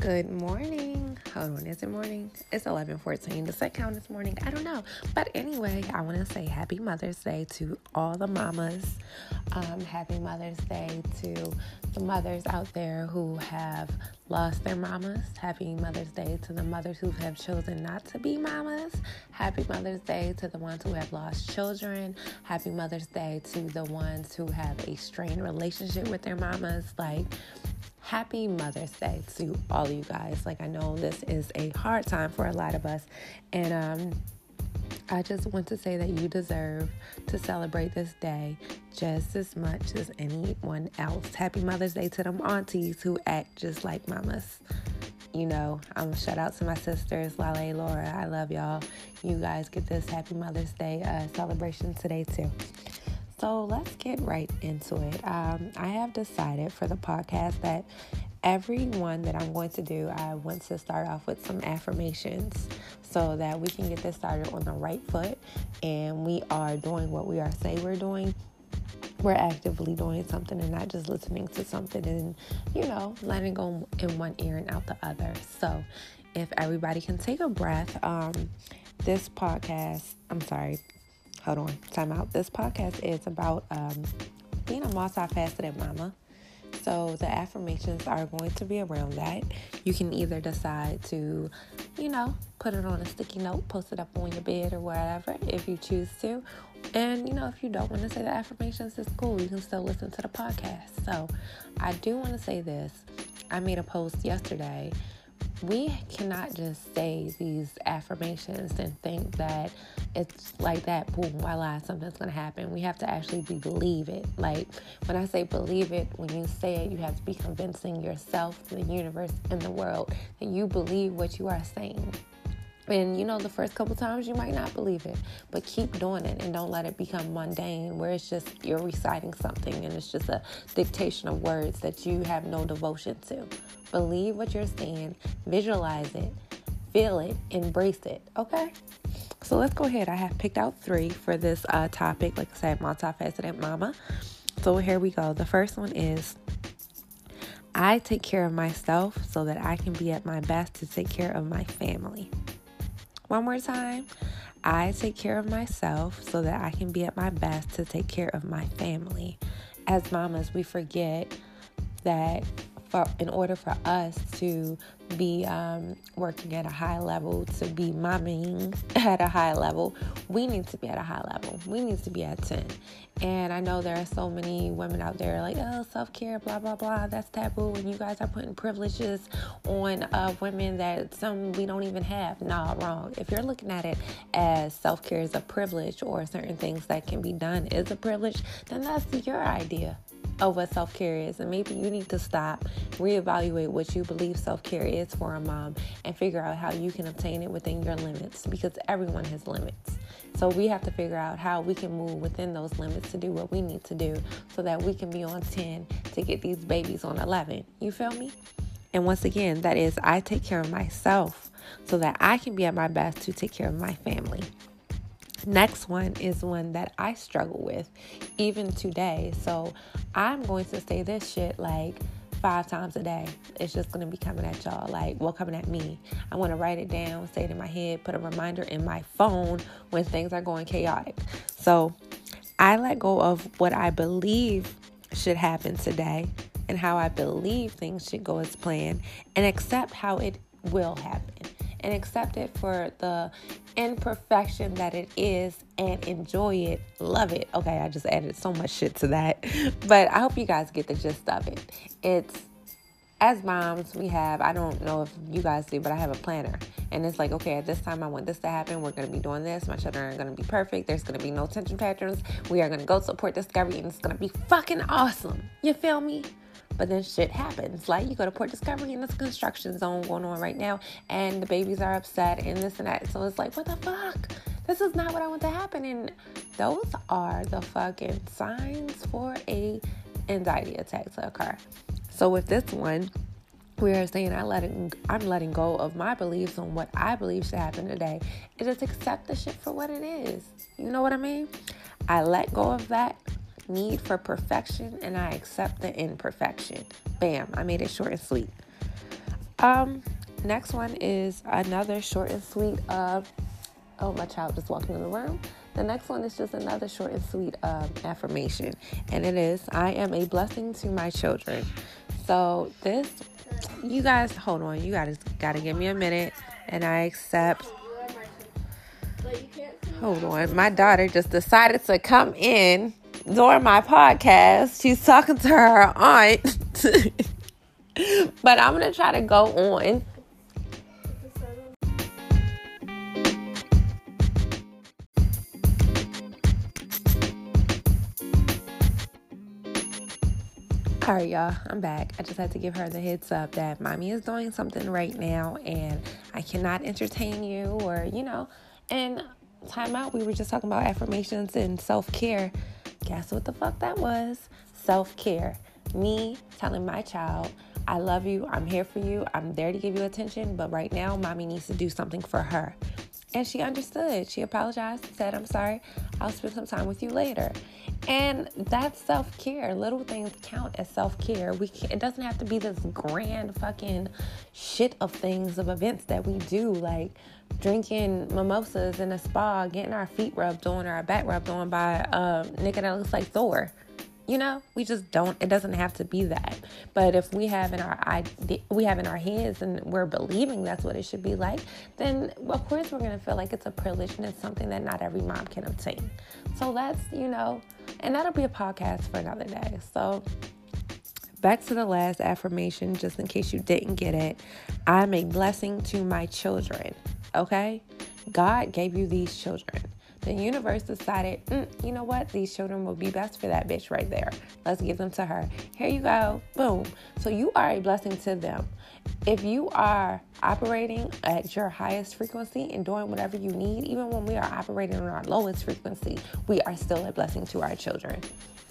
Good morning. Hold on, is it morning? It's 11:14. Does that count as morning? I don't know. But anyway, I want to say Happy Mother's Day to all the mamas. Um, happy Mother's Day to the mothers out there who have lost their mamas. Happy Mother's Day to the mothers who have chosen not to be mamas. Happy Mother's Day to the ones who have lost children. Happy Mother's Day to the ones who have a strained relationship with their mamas. Like happy Mother's Day to all of you guys. Like, I know this is a hard time for a lot of us, and um, I just want to say that you deserve to celebrate this day just as much as anyone else. Happy Mother's Day to them aunties who act just like mamas. You know, I'm shout out to my sisters, Lale, Laura. I love y'all. You guys get this Happy Mother's Day uh, celebration today too. So let's get right into it. Um, I have decided for the podcast that every one that I'm going to do, I want to start off with some affirmations so that we can get this started on the right foot and we are doing what we are say we're doing. We're actively doing something and not just listening to something and, you know, letting go in one ear and out the other. So, if everybody can take a breath, um, this podcast, I'm sorry, hold on, time out. This podcast is about um, being a multifaceted mama. So the affirmations are going to be around that. You can either decide to, you know, put it on a sticky note, post it up on your bed or whatever if you choose to. And, you know, if you don't want to say the affirmations, it's cool. You can still listen to the podcast. So I do want to say this. I made a post yesterday we cannot just say these affirmations and think that it's like that boom voila something's gonna happen. We have to actually believe it. Like when i say believe it when you say it you have to be convincing yourself the universe and the world that you believe what you are saying and you know, the first couple times you might not believe it, but keep doing it and don't let it become mundane where it's just you're reciting something and it's just a dictation of words that you have no devotion to. Believe what you're saying, visualize it, feel it, embrace it, okay? So let's go ahead. I have picked out three for this uh, topic. Like I said, multifaceted mama. So here we go. The first one is I take care of myself so that I can be at my best to take care of my family. One more time. I take care of myself so that I can be at my best to take care of my family. As mamas, we forget that for in order for us to be um, working at a high level, to be momming at a high level, we need to be at a high level. We need to be at 10. And I know there are so many women out there like, oh, self care, blah, blah, blah. That's taboo. And you guys are putting privileges on uh, women that some we don't even have. Nah, wrong. If you're looking at it as self care is a privilege or certain things that can be done is a privilege, then that's your idea of what self care is. And maybe you need to stop, reevaluate what you believe self care is for a mom, and figure out how you can obtain it within your limits because everyone has limits. So we have to figure out how we can move within those limits to do what we need to do so that we can be on 10 to get these babies on 11. You feel me? And once again, that is, I take care of myself so that I can be at my best to take care of my family. Next one is one that I struggle with even today. So I'm going to say this shit like five times a day. It's just going to be coming at y'all, like, well, coming at me. I want to write it down, say it in my head, put a reminder in my phone when things are going chaotic. So I let go of what I believe should happen today and how I believe things should go as planned and accept how it will happen and accept it for the imperfection that it is and enjoy it, love it. Okay, I just added so much shit to that, but I hope you guys get the gist of it. It's as moms, we have, I don't know if you guys do, but I have a planner. And it's like, okay, at this time, I want this to happen. We're going to be doing this. My children are going to be perfect. There's going to be no tension patterns. We are going to go to Port Discovery, and it's going to be fucking awesome. You feel me? But then shit happens. Like you go to Port Discovery and there's construction zone going on right now, and the babies are upset and this and that. So it's like, what the fuck? This is not what I want to happen. And those are the fucking signs for a anxiety attack to occur. So with this one, we are saying I let it, I'm letting go of my beliefs on what I believe should happen today and just accept the shit for what it is. You know what I mean? I let go of that need for perfection and I accept the imperfection. Bam, I made it short and sweet. Um, next one is another short and sweet of. Oh, my child just walked in the room. The next one is just another short and sweet um, affirmation, and it is I am a blessing to my children. So, this, you guys, hold on, you guys gotta give me a minute, and I accept. Hold on, my daughter just decided to come in during my podcast. She's talking to her aunt, but I'm gonna try to go on All right, y'all, I'm back. I just had to give her the heads up that mommy is doing something right now and I cannot entertain you or, you know, and time out. We were just talking about affirmations and self care. Guess what the fuck that was? Self care. Me telling my child, I love you, I'm here for you, I'm there to give you attention, but right now, mommy needs to do something for her. And she understood. She apologized, said, I'm sorry, I'll spend some time with you later. And that's self care. Little things count as self care. We it doesn't have to be this grand fucking shit of things of events that we do, like drinking mimosas in a spa, getting our feet rubbed on or our back rubbed on by a nigga that looks like Thor. You know, we just don't. It doesn't have to be that. But if we have in our we have in our heads and we're believing that's what it should be like, then of course we're gonna feel like it's a privilege and it's something that not every mom can obtain. So that's you know, and that'll be a podcast for another day. So back to the last affirmation, just in case you didn't get it. I'm a blessing to my children. Okay, God gave you these children. The universe decided, mm, you know what? These children will be best for that bitch right there. Let's give them to her. Here you go. Boom. So you are a blessing to them. If you are operating at your highest frequency and doing whatever you need, even when we are operating on our lowest frequency, we are still a blessing to our children.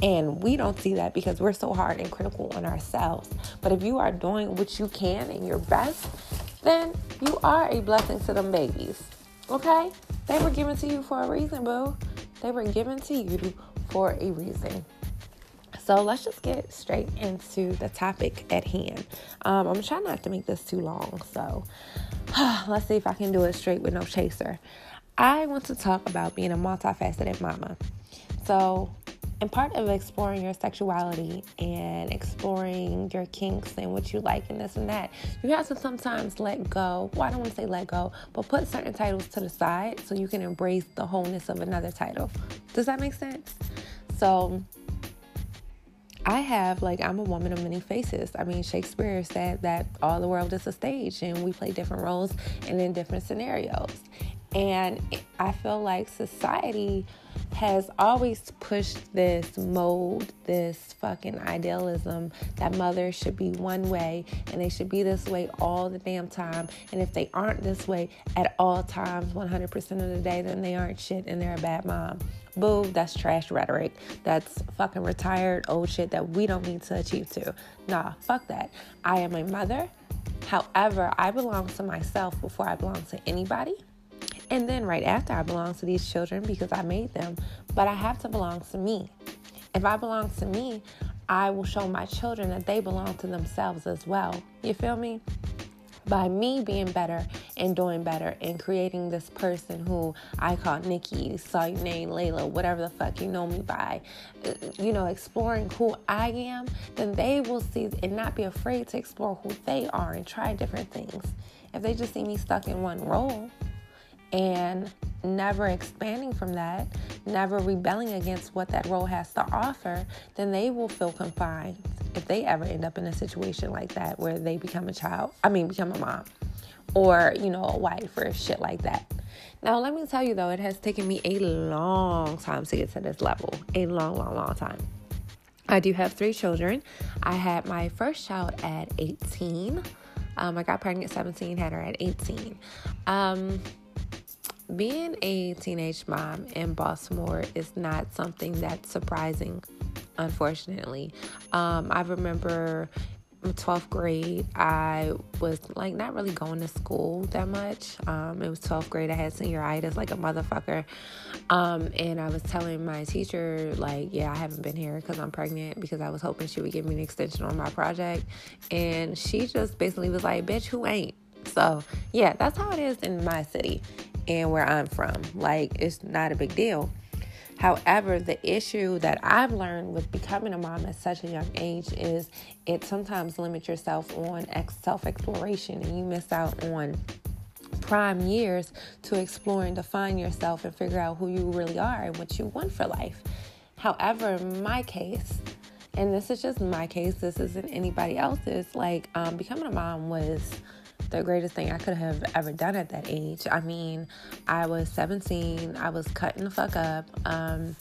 And we don't see that because we're so hard and critical on ourselves. But if you are doing what you can and your best, then you are a blessing to them babies. Okay? They were given to you for a reason, boo. They were given to you for a reason. So let's just get straight into the topic at hand. Um, I'm trying not to make this too long, so let's see if I can do it straight with no chaser. I want to talk about being a multifaceted mama. So, and part of exploring your sexuality and exploring your kinks and what you like and this and that, you have to sometimes let go. Well, I don't want to say let go, but put certain titles to the side so you can embrace the wholeness of another title. Does that make sense? So, I have, like, I'm a woman of many faces. I mean, Shakespeare said that all the world is a stage and we play different roles and in different scenarios. And I feel like society has always pushed this mold, this fucking idealism that mothers should be one way and they should be this way all the damn time. And if they aren't this way at all times, 100% of the day, then they aren't shit and they're a bad mom. Boo, that's trash rhetoric. That's fucking retired old shit that we don't need to achieve to. Nah, fuck that. I am a mother. However, I belong to myself before I belong to anybody. And then right after, I belong to these children because I made them, but I have to belong to me. If I belong to me, I will show my children that they belong to themselves as well. You feel me? By me being better and doing better and creating this person who I call Nikki, saw your name, Layla, whatever the fuck you know me by, uh, you know, exploring who I am, then they will see and not be afraid to explore who they are and try different things. If they just see me stuck in one role, and never expanding from that, never rebelling against what that role has to offer, then they will feel confined if they ever end up in a situation like that where they become a child, I mean, become a mom or, you know, a wife or shit like that. Now, let me tell you though, it has taken me a long time to get to this level. A long, long, long time. I do have three children. I had my first child at 18. Um, I got pregnant at 17, had her at 18. Um, being a teenage mom in Baltimore is not something that's surprising, unfortunately. Um, I remember 12th grade, I was like not really going to school that much. Um, it was 12th grade. I had senioritis like a motherfucker. Um, and I was telling my teacher, like, yeah, I haven't been here because I'm pregnant because I was hoping she would give me an extension on my project. And she just basically was like, bitch, who ain't? So, yeah, that's how it is in my city and where I'm from. Like, it's not a big deal. However, the issue that I've learned with becoming a mom at such a young age is it sometimes limits yourself on self exploration and you miss out on prime years to explore and define yourself and figure out who you really are and what you want for life. However, in my case, and this is just my case, this isn't anybody else's, like um, becoming a mom was the greatest thing I could have ever done at that age. I mean, I was 17, I was cutting the fuck up. Um,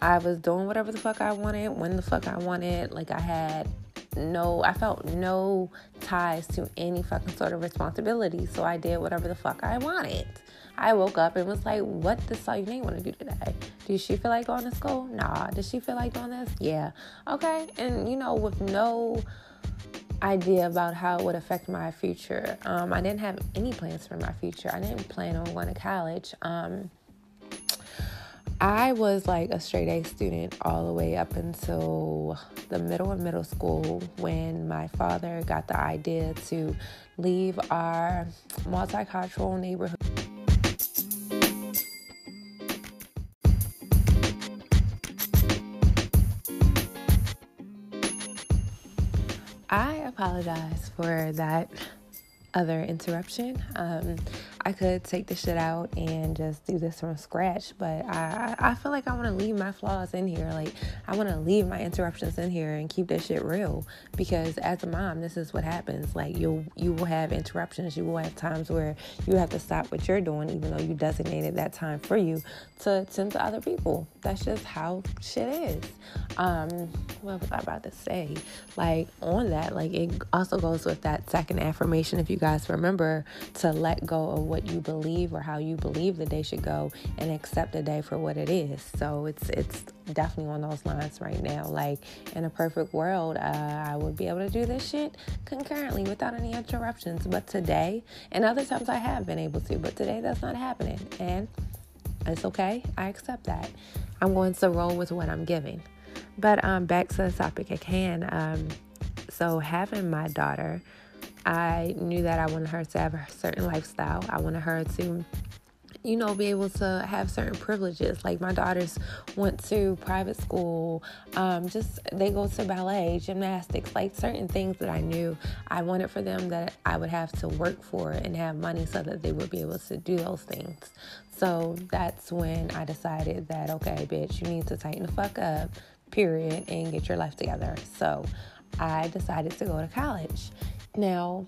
I was doing whatever the fuck I wanted, when the fuck I wanted. Like, I had no, I felt no ties to any fucking sort of responsibility. So I did whatever the fuck I wanted. I woke up and was like, what the fuck you want to do today? Does she feel like going to school? Nah. Does she feel like doing this? Yeah. Okay. And, you know, with no idea about how it would affect my future. Um, I didn't have any plans for my future. I didn't plan on going to college. Um, I was like a straight A student all the way up until the middle of middle school when my father got the idea to leave our multicultural neighborhood. I apologize for that other interruption. Um, I could take the shit out and just do this from scratch, but I, I feel like I want to leave my flaws in here. Like, I want to leave my interruptions in here and keep this shit real because as a mom, this is what happens. Like, you'll, you will have interruptions. You will have times where you have to stop what you're doing, even though you designated that time for you to tend to other people. That's just how shit is. Um, what was I about to say? Like, on that, like, it also goes with that second affirmation, if you guys remember, to let go of what you believe or how you believe the day should go and accept the day for what it is. So it's it's definitely on those lines right now. Like in a perfect world, uh, I would be able to do this shit concurrently without any interruptions. But today, and other times I have been able to, but today that's not happening. And it's okay. I accept that. I'm going to roll with what I'm giving. But um, back to the topic at hand. Um, so having my daughter I knew that I wanted her to have a certain lifestyle. I wanted her to you know, be able to have certain privileges. Like my daughters went to private school, um, just they go to ballet, gymnastics, like certain things that I knew I wanted for them that I would have to work for and have money so that they would be able to do those things. So that's when I decided that, okay, bitch, you need to tighten the fuck up, period, and get your life together. So I decided to go to college. Now,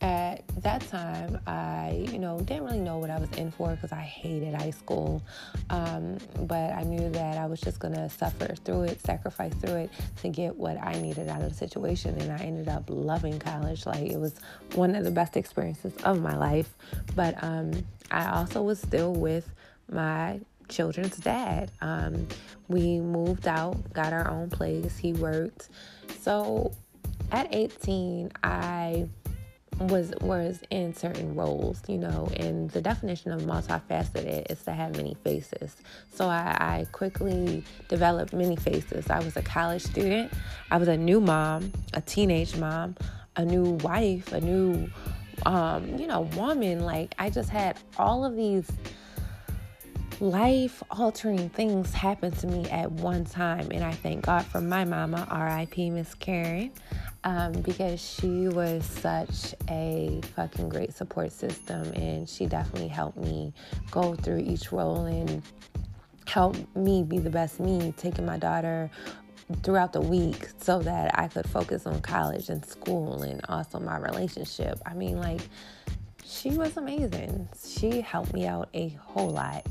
at that time, I, you know, didn't really know what I was in for because I hated high school. Um, but I knew that I was just going to suffer through it, sacrifice through it to get what I needed out of the situation. And I ended up loving college. Like, it was one of the best experiences of my life. But um, I also was still with my children's dad. Um, we moved out, got our own place, he worked. So, at 18, I was was in certain roles, you know, and the definition of multifaceted is to have many faces. So I, I quickly developed many faces. I was a college student, I was a new mom, a teenage mom, a new wife, a new um, you know, woman. Like I just had all of these life altering things happen to me at one time and i thank god for my mama rip miss karen um, because she was such a fucking great support system and she definitely helped me go through each role and help me be the best me taking my daughter throughout the week so that I could focus on college and school and also my relationship. I mean, like, she was amazing. She helped me out a whole lot.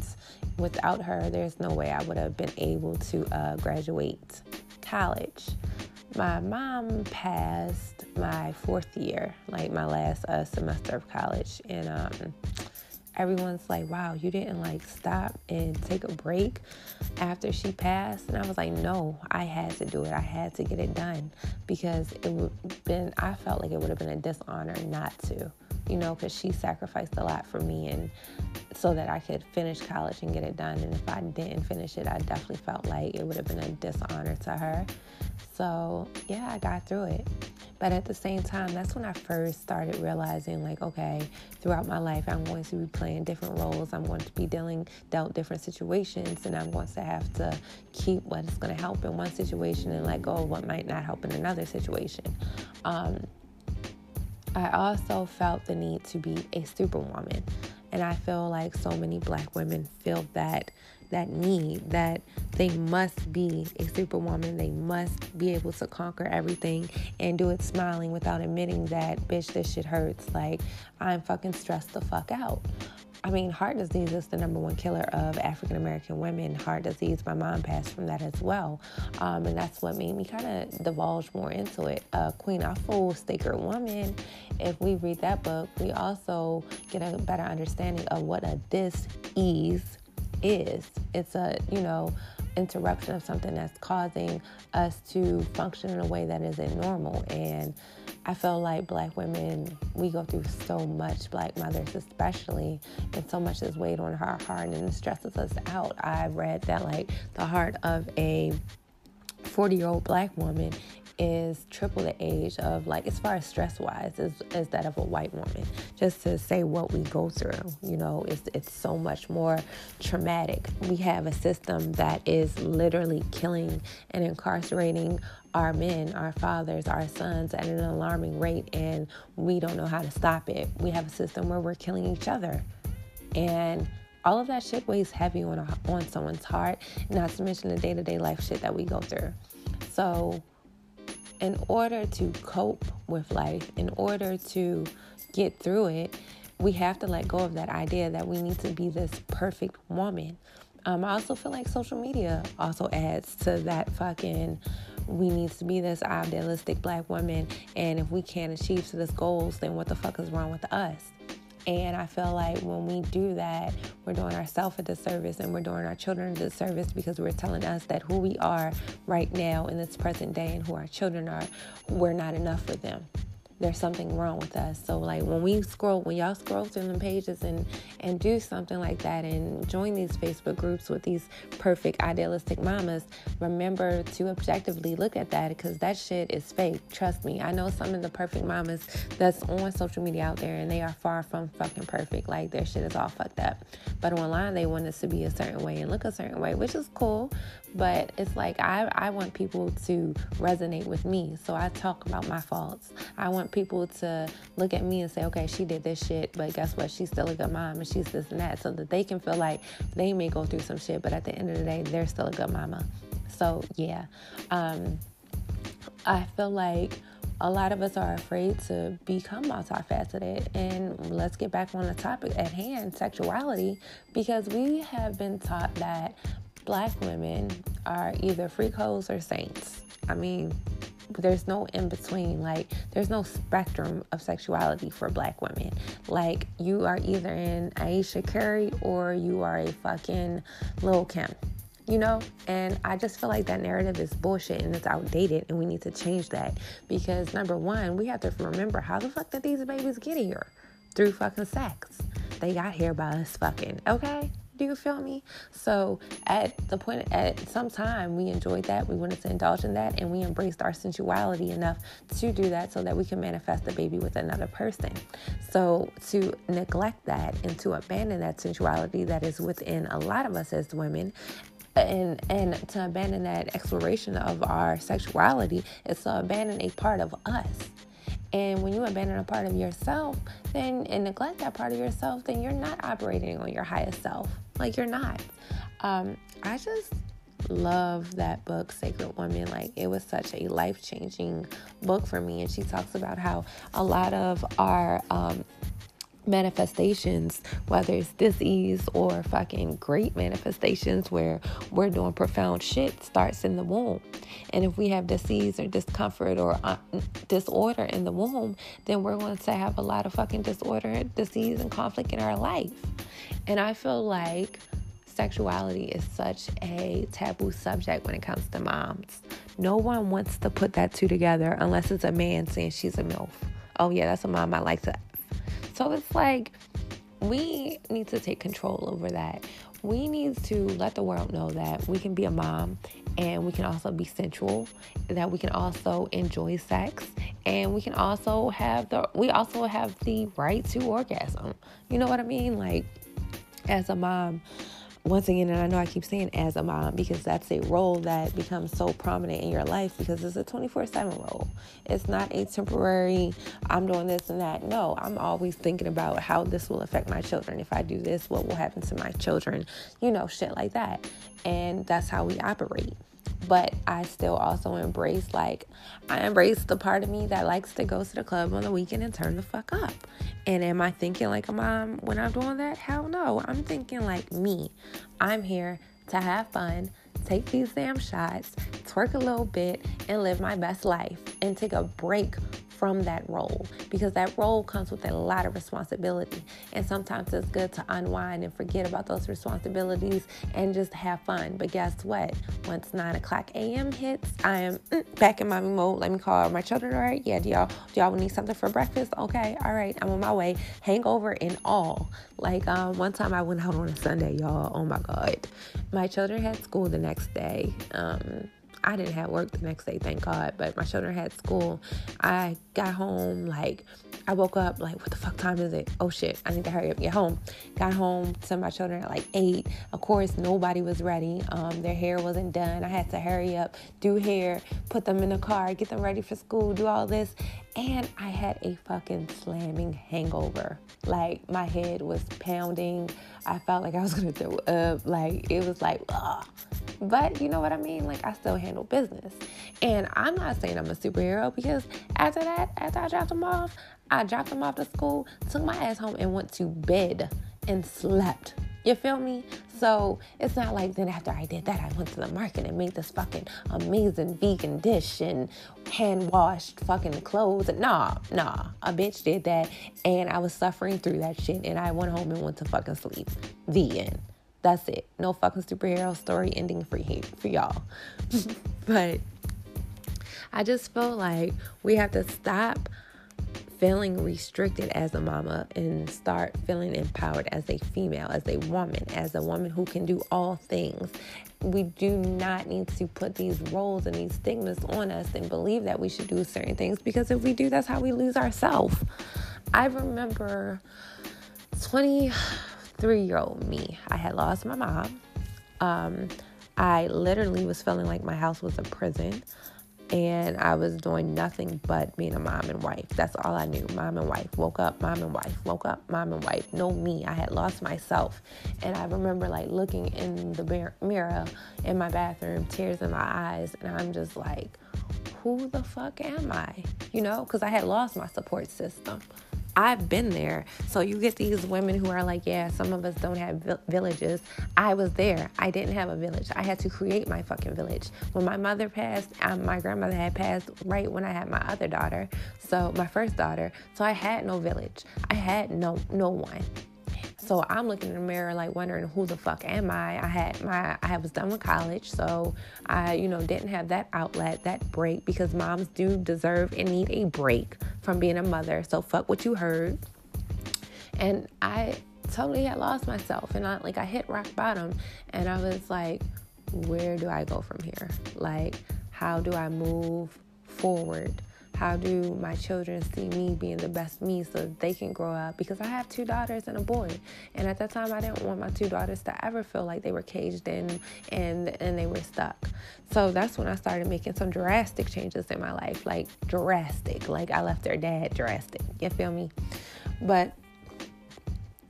Without her, there's no way I would have been able to uh, graduate college. My mom passed my fourth year, like my last uh, semester of college, and um, everyone's like, wow, you didn't like stop and take a break after she passed. And I was like, no, I had to do it. I had to get it done because it would been, I felt like it would have been a dishonor not to, you know, because she sacrificed a lot for me and so that I could finish college and get it done. And if I didn't finish it, I definitely felt like it would have been a dishonor to her. So yeah, I got through it. But at the same time, that's when I first started realizing, like, okay, throughout my life, I'm going to be playing different roles. I'm going to be dealing dealt different situations, and I'm going to have to keep what is going to help in one situation and let go of what might not help in another situation. Um, I also felt the need to be a superwoman. And I feel like so many black women feel that that need that they must be a superwoman. They must be able to conquer everything and do it smiling without admitting that, bitch, this shit hurts. Like, I'm fucking stressed the fuck out. I mean, heart disease is the number one killer of African American women. Heart disease, my mom passed from that as well. Um, and that's what made me kind of divulge more into it. Uh, Queen Afua, Sacred Woman, if we read that book, we also get a better understanding of what a dis-ease is. It's a, you know, interruption of something that's causing us to function in a way that isn't normal. And I feel like black women, we go through so much, black mothers especially, and so much is weighed on our heart and it stresses us out. I read that like the heart of a 40 year old black woman is triple the age of like as far as stress wise as, as that of a white woman just to say what we go through you know it's it's so much more traumatic we have a system that is literally killing and incarcerating our men, our fathers, our sons at an alarming rate, and we don't know how to stop it. We have a system where we're killing each other. And all of that shit weighs heavy on, on someone's heart, not to mention the day to day life shit that we go through. So, in order to cope with life, in order to get through it, we have to let go of that idea that we need to be this perfect woman. Um, I also feel like social media also adds to that fucking we need to be this idealistic black woman and if we can't achieve to this goals then what the fuck is wrong with us and I feel like when we do that, we're doing ourselves a disservice and we're doing our children a disservice because we're telling us that who we are right now in this present day and who our children are, we're not enough for them there's something wrong with us. So like when we scroll, when y'all scroll through them pages and and do something like that and join these Facebook groups with these perfect idealistic mamas, remember to objectively look at that because that shit is fake. Trust me. I know some of the perfect mamas that's on social media out there and they are far from fucking perfect. Like their shit is all fucked up. But online they want us to be a certain way and look a certain way, which is cool. But it's like I, I want people to resonate with me. So I talk about my faults. I want people to look at me and say, okay, she did this shit, but guess what? She's still a good mom and she's this and that. So that they can feel like they may go through some shit, but at the end of the day, they're still a good mama. So yeah. Um, I feel like a lot of us are afraid to become multifaceted. And let's get back on the topic at hand sexuality because we have been taught that black women are either freak hoes or saints. I mean, there's no in between. Like, there's no spectrum of sexuality for black women. Like, you are either in Ayesha Curry or you are a fucking Lil Kim. You know, and I just feel like that narrative is bullshit and it's outdated, and we need to change that because number one, we have to remember how the fuck did these babies get here? Through fucking sex. They got here by us fucking, okay? Do you feel me? So at the point, at some time, we enjoyed that. We wanted to indulge in that, and we embraced our sensuality enough to do that so that we can manifest the baby with another person. So to neglect that and to abandon that sensuality that is within a lot of us as women and and to abandon that exploration of our sexuality is to abandon a part of us and when you abandon a part of yourself, then and neglect that part of yourself, then you're not operating on your highest self. Like you're not. Um, I just love that book, Sacred Woman. Like it was such a life changing book for me. And she talks about how a lot of our um, manifestations, whether it's disease or fucking great manifestations where we're doing profound shit, starts in the womb. And if we have disease or discomfort or uh, disorder in the womb, then we're going to have a lot of fucking disorder, disease, and conflict in our life. And I feel like sexuality is such a taboo subject when it comes to moms. No one wants to put that two together unless it's a man saying she's a MILF. Oh, yeah, that's a mom I like to so it's like we need to take control over that. We need to let the world know that we can be a mom and we can also be sensual, that we can also enjoy sex, and we can also have the we also have the right to orgasm. You know what I mean? Like as a mom, once again, and I know I keep saying as a mom because that's a role that becomes so prominent in your life because it's a 24 7 role. It's not a temporary, I'm doing this and that. No, I'm always thinking about how this will affect my children. If I do this, what will happen to my children? You know, shit like that. And that's how we operate but I still also embrace like I embrace the part of me that likes to go to the club on the weekend and turn the fuck up. And am I thinking like a mom when I'm doing that? Hell no. I'm thinking like me. I'm here to have fun, take these damn shots, twerk a little bit, and live my best life and take a break from that role because that role comes with a lot of responsibility. And sometimes it's good to unwind and forget about those responsibilities and just have fun. But guess what? Once 9 o'clock a.m. hits, I am mm, back in mommy mode. Let me call my children, all right? Yeah, do y'all, do y'all need something for breakfast? Okay, all right, I'm on my way. Hangover and all. Like um, one time I went out on a Sunday, y'all. Oh my God. My children had school the next day. Um, I didn't have work the next day, thank God. But my children had school. I got home like I woke up like, what the fuck time is it? Oh shit, I need to hurry up, get home. Got home to my children at like eight. Of course, nobody was ready. Um, their hair wasn't done. I had to hurry up, do hair, put them in the car, get them ready for school, do all this. And I had a fucking slamming hangover. Like my head was pounding. I felt like I was gonna throw up. Like it was like, ugh. But you know what I mean? Like I still handle business. And I'm not saying I'm a superhero because after that, after I dropped them off, I dropped them off to school, took my ass home and went to bed and slept. You feel me? So it's not like then after I did that, I went to the market and made this fucking amazing vegan dish and hand washed fucking clothes. Nah, nah. A bitch did that and I was suffering through that shit and I went home and went to fucking sleep. The end. That's it. No fucking superhero story ending for here for y'all. but I just feel like we have to stop feeling restricted as a mama and start feeling empowered as a female, as a woman, as a woman who can do all things. We do not need to put these roles and these stigmas on us and believe that we should do certain things because if we do, that's how we lose ourselves. I remember 20 three year old me. I had lost my mom. Um, I literally was feeling like my house was a prison and I was doing nothing but being a mom and wife. That's all I knew. Mom and wife. Woke up, mom and wife. Woke up, mom and wife. No me. I had lost myself. And I remember like looking in the mirror in my bathroom, tears in my eyes, and I'm just like, who the fuck am I? You know, because I had lost my support system. I've been there. So you get these women who are like, yeah, some of us don't have villages. I was there. I didn't have a village. I had to create my fucking village. When my mother passed, um, my grandmother had passed right when I had my other daughter. So my first daughter. So I had no village. I had no no one. So I'm looking in the mirror, like wondering who the fuck am I? I had my, I was done with college, so I, you know, didn't have that outlet, that break, because moms do deserve and need a break from being a mother. So fuck what you heard. And I totally had lost myself, and I like I hit rock bottom, and I was like, where do I go from here? Like, how do I move forward? How do my children see me being the best me so they can grow up? Because I have two daughters and a boy. And at that time, I didn't want my two daughters to ever feel like they were caged in and, and they were stuck. So that's when I started making some drastic changes in my life. Like, drastic. Like, I left their dad drastic. You feel me? But,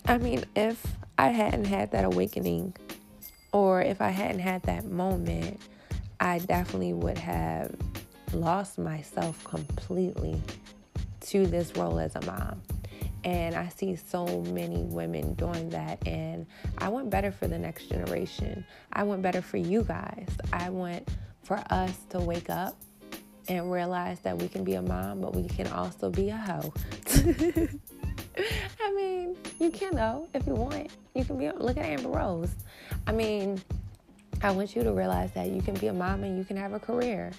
I mean, if I hadn't had that awakening or if I hadn't had that moment, I definitely would have lost myself completely to this role as a mom. And I see so many women doing that. And I want better for the next generation. I want better for you guys. I want for us to wake up and realize that we can be a mom, but we can also be a hoe. I mean, you can though if you want. You can be look at Amber Rose. I mean, I want you to realize that you can be a mom and you can have a career.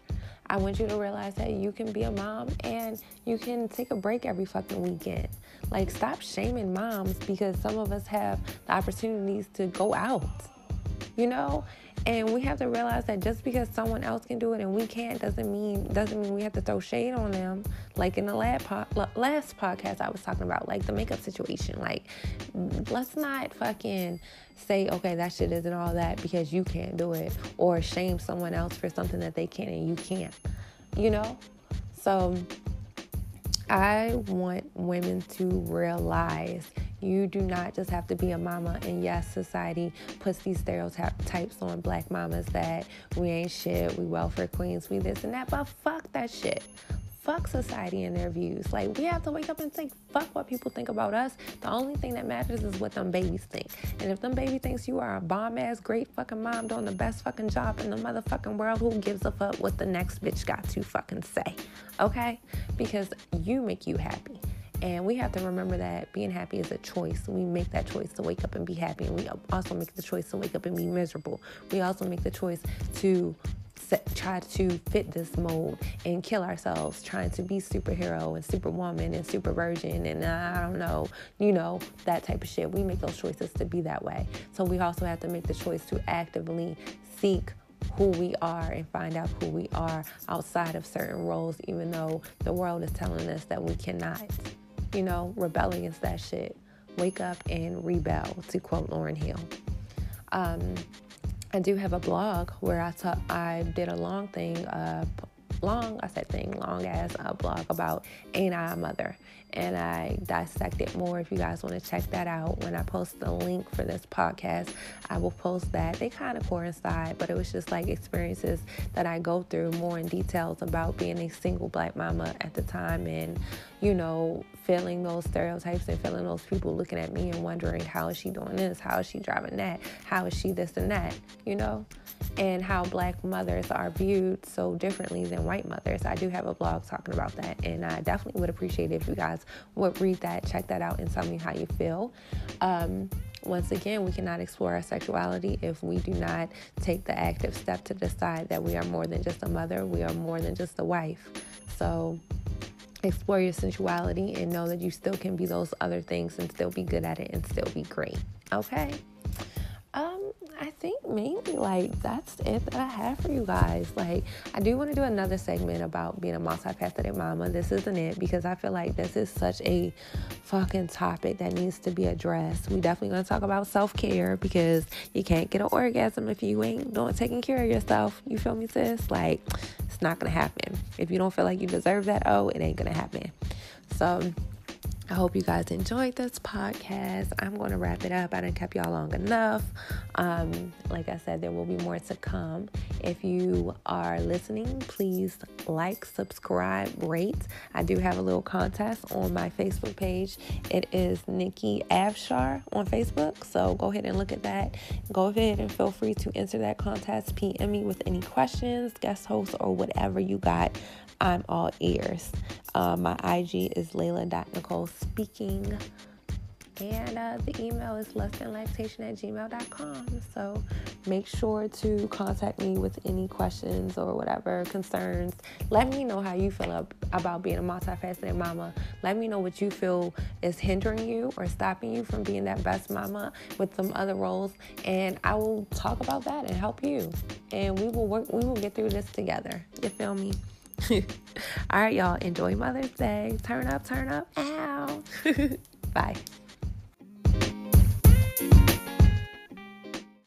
I want you to realize that you can be a mom and you can take a break every fucking weekend. Like, stop shaming moms because some of us have the opportunities to go out, you know? And we have to realize that just because someone else can do it and we can't doesn't mean doesn't mean we have to throw shade on them. Like in the last last podcast I was talking about, like the makeup situation. Like, let's not fucking say, okay, that shit isn't all that because you can't do it, or shame someone else for something that they can and you can't. You know, so I want women to realize you do not just have to be a mama. And yes, society puts these stereotypes on black mamas that we ain't shit, we welfare queens, we this and that. But fuck that shit. Fuck society and their views. Like, we have to wake up and think, fuck what people think about us. The only thing that matters is what them babies think. And if them baby thinks you are a bomb ass, great fucking mom doing the best fucking job in the motherfucking world, who gives a fuck what the next bitch got to fucking say? Okay? Because you make you happy. And we have to remember that being happy is a choice. We make that choice to wake up and be happy. And we also make the choice to wake up and be miserable. We also make the choice to set, try to fit this mold and kill ourselves trying to be superhero and superwoman and super virgin and uh, I don't know, you know, that type of shit. We make those choices to be that way. So we also have to make the choice to actively seek who we are and find out who we are outside of certain roles, even though the world is telling us that we cannot you know, rebel against that shit. Wake up and rebel, to quote Lauryn Hill. Um, I do have a blog where I talk, I did a long thing, uh, long, I said thing, long as a blog about Ain't I a Mother? And I dissect it more if you guys want to check that out. When I post the link for this podcast, I will post that. They kind of coincide, but it was just like experiences that I go through more in details about being a single black mama at the time and, you know, feeling those stereotypes and feeling those people looking at me and wondering how is she doing this? How is she driving that? How is she this and that? You know? And how black mothers are viewed so differently than white mothers. I do have a blog talking about that, and I definitely would appreciate it if you guys would read that, check that out, and tell me how you feel. Um, once again, we cannot explore our sexuality if we do not take the active step to decide that we are more than just a mother, we are more than just a wife. So, explore your sensuality and know that you still can be those other things and still be good at it and still be great. Okay? I think mainly like that's it that I have for you guys. Like, I do want to do another segment about being a multifaceted mama. This isn't it because I feel like this is such a fucking topic that needs to be addressed. We definitely gonna talk about self care because you can't get an orgasm if you ain't doing taking care of yourself. You feel me, sis? Like, it's not gonna happen. If you don't feel like you deserve that, oh, it ain't gonna happen. So I hope you guys enjoyed this podcast. I'm going to wrap it up. I didn't keep y'all long enough. Um, like I said, there will be more to come. If you are listening, please like, subscribe, rate. I do have a little contest on my Facebook page. It is Nikki Avshar on Facebook. So go ahead and look at that. Go ahead and feel free to enter that contest. PM me with any questions, guest hosts, or whatever you got. I'm all ears. Uh, my IG is Layla.Nicole speaking. And uh, the email is lessthanlactation at gmail.com. So make sure to contact me with any questions or whatever concerns. Let me know how you feel about being a multifaceted mama. Let me know what you feel is hindering you or stopping you from being that best mama with some other roles. And I will talk about that and help you. And we will work, we will get through this together. You feel me? All right, y'all. Enjoy Mother's Day. Turn up, turn up. Ow. Bye.